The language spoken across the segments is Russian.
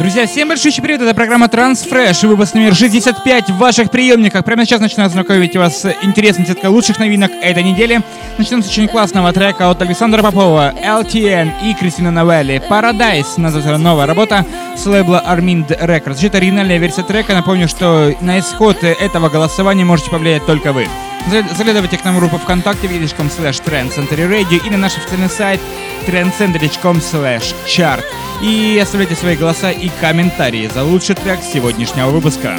Друзья, всем большой привет, это программа Transfresh, выпуск номер 65 в ваших приемниках. Прямо сейчас начинаю знакомить вас с интересной сеткой лучших новинок этой недели. Начнем с очень классного трека от Александра Попова, LTN и Кристина Новелли. Paradise называется новая работа с лейбла Armind Records. Это оригинальная версия трека. Напомню, что на исход этого голосования можете повлиять только вы. Заглядывайте к нам в группу ВКонтакте vk.com slash trendcenterradio и на наш официальный сайт trendcenter.com slash chart. И оставляйте свои голоса и комментарии за лучший трек сегодняшнего выпуска.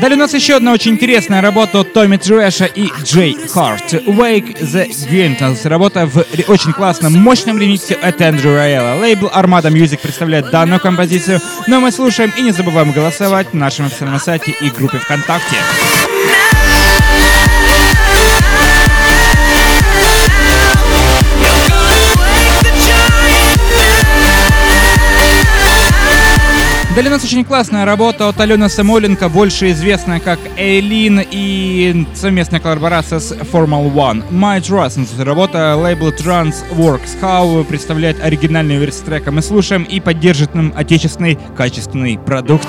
Далее у нас еще одна очень интересная работа от Томми Трэша и Джей Харт. Wake the Guint. Работа в очень классном, мощном ремиксе от Эндрю Райела. Лейбл Armada Music представляет данную композицию, но мы слушаем и не забываем голосовать на нашем официальном сайте и группе ВКонтакте. Далее у нас очень классная работа от Алены Самойленко, больше известная как Эйлин и совместная коллаборация с Formal One. My Trust, работа лейбла Trans Works How представляет оригинальную версию трека. Мы слушаем и поддержит нам отечественный качественный продукт.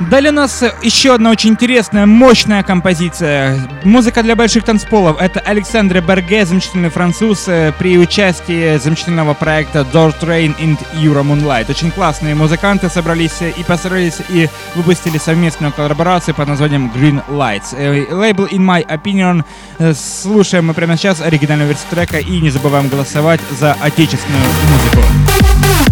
Далее у нас еще одна очень интересная, мощная композиция. Музыка для больших танцполов. Это Александр Берге, замечательный француз, э, при участии замечательного проекта Door Train in Euro Moonlight. Очень классные музыканты собрались и постарались и выпустили совместную коллаборацию под названием Green Lights. Э, лейбл In My Opinion. Э, слушаем мы прямо сейчас оригинальную версию трека и не забываем голосовать за отечественную музыку.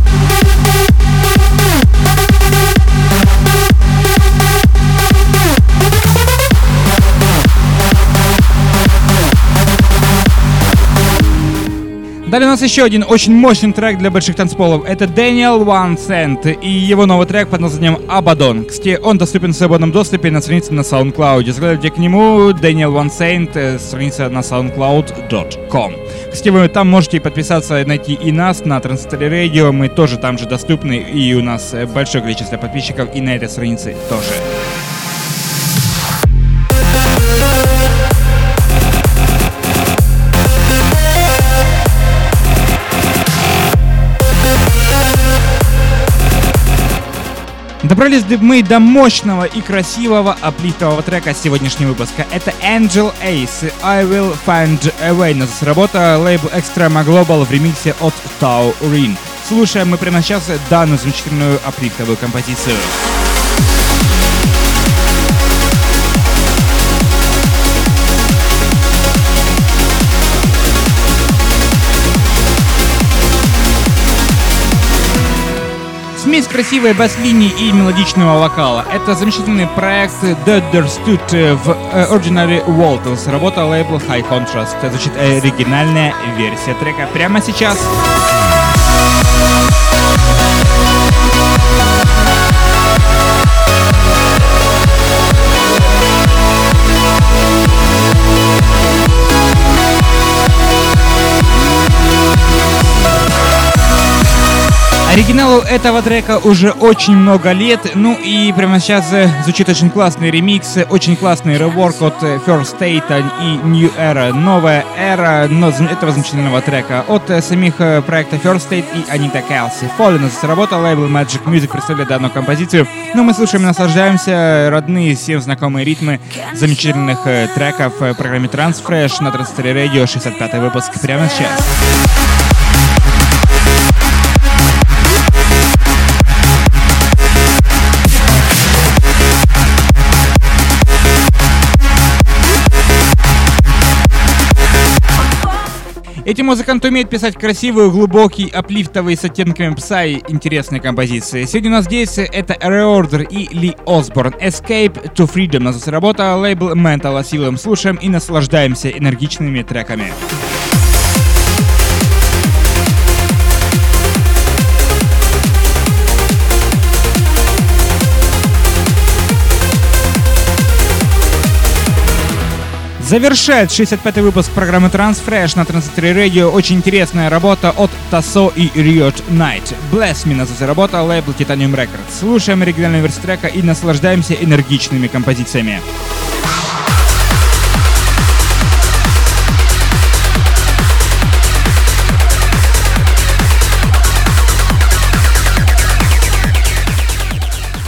Далее у нас еще один очень мощный трек для больших танцполов. Это Daniel One Cent и его новый трек под названием Abaddon. Кстати, он доступен в свободном доступе на странице на SoundCloud. Заглядывайте к нему. Daniel One э, страница на soundcloud.com. Кстати, вы там можете подписаться, найти и нас на Transistor Radio. Мы тоже там же доступны, и у нас э, большое количество подписчиков и на этой странице тоже. Добрались мы до мощного и красивого аплифтового трека сегодняшнего выпуска. Это Angel Ace I Will Find a Way. Называется работа лейбл Extrema Global в ремиксе от Tau Rin. Слушаем мы прямо сейчас данную замечательную аплифтовую композицию. Красивой бас-линии и мелодичного вокала. Это замечательный проект Dudder Stood в Ordinary Waltons. Работа лейбла High Contrast. Значит оригинальная версия трека прямо сейчас. Оригиналу этого трека уже очень много лет, ну и прямо сейчас э, звучит очень классный ремикс, очень классный реворк от э, First State и New Era, новая эра но этого замечательного трека от э, самих проекта First State и Анита Кэлси. Fallen сработал, лейбл Magic Music представляет данную композицию, но ну, мы слушаем и наслаждаемся родные всем знакомые ритмы замечательных треков в программе Transfresh на Transfer Radio 65 выпуск прямо сейчас. Эти музыканты умеют писать красивые, глубокие, аплифтовые с оттенками пса и интересные композиции. Сегодня у нас здесь это Reorder и Ли Осборн. Escape to Freedom. Называется работа лейбл Mental Asylum. Слушаем и наслаждаемся энергичными треками. Завершает 65-й выпуск программы Transfresh на Transitory Radio очень интересная работа от Tasso и Riot Night. Bless Me называется работа, лейбл Titanium Records. Слушаем оригинальную версию трека и наслаждаемся энергичными композициями.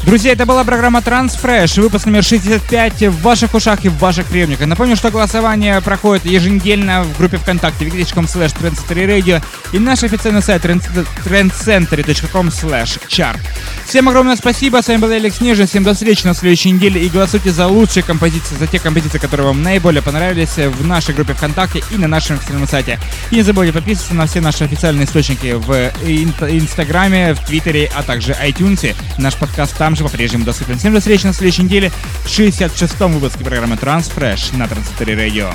Друзья, это была программа Transfresh, выпуск номер 65 в ваших ушах и в ваших приемниках. Напомню, что голосование проходит еженедельно в группе ВКонтакте wiki.com slash radio и наш официальный сайт trendcentry.com slash chart. Всем огромное спасибо, с вами был Алекс Нежин, всем до встречи на следующей неделе и голосуйте за лучшие композиции, за те композиции, которые вам наиболее понравились в нашей группе ВКонтакте и на нашем официальном сайте. И не забудьте подписываться на все наши официальные источники в Инстаграме, в Твиттере, а также iTunes. Наш подкаст там же по-прежнему доступен. Всем до встречи на следующей неделе в 66-м выпуске программы Transfresh на Transitory Radio.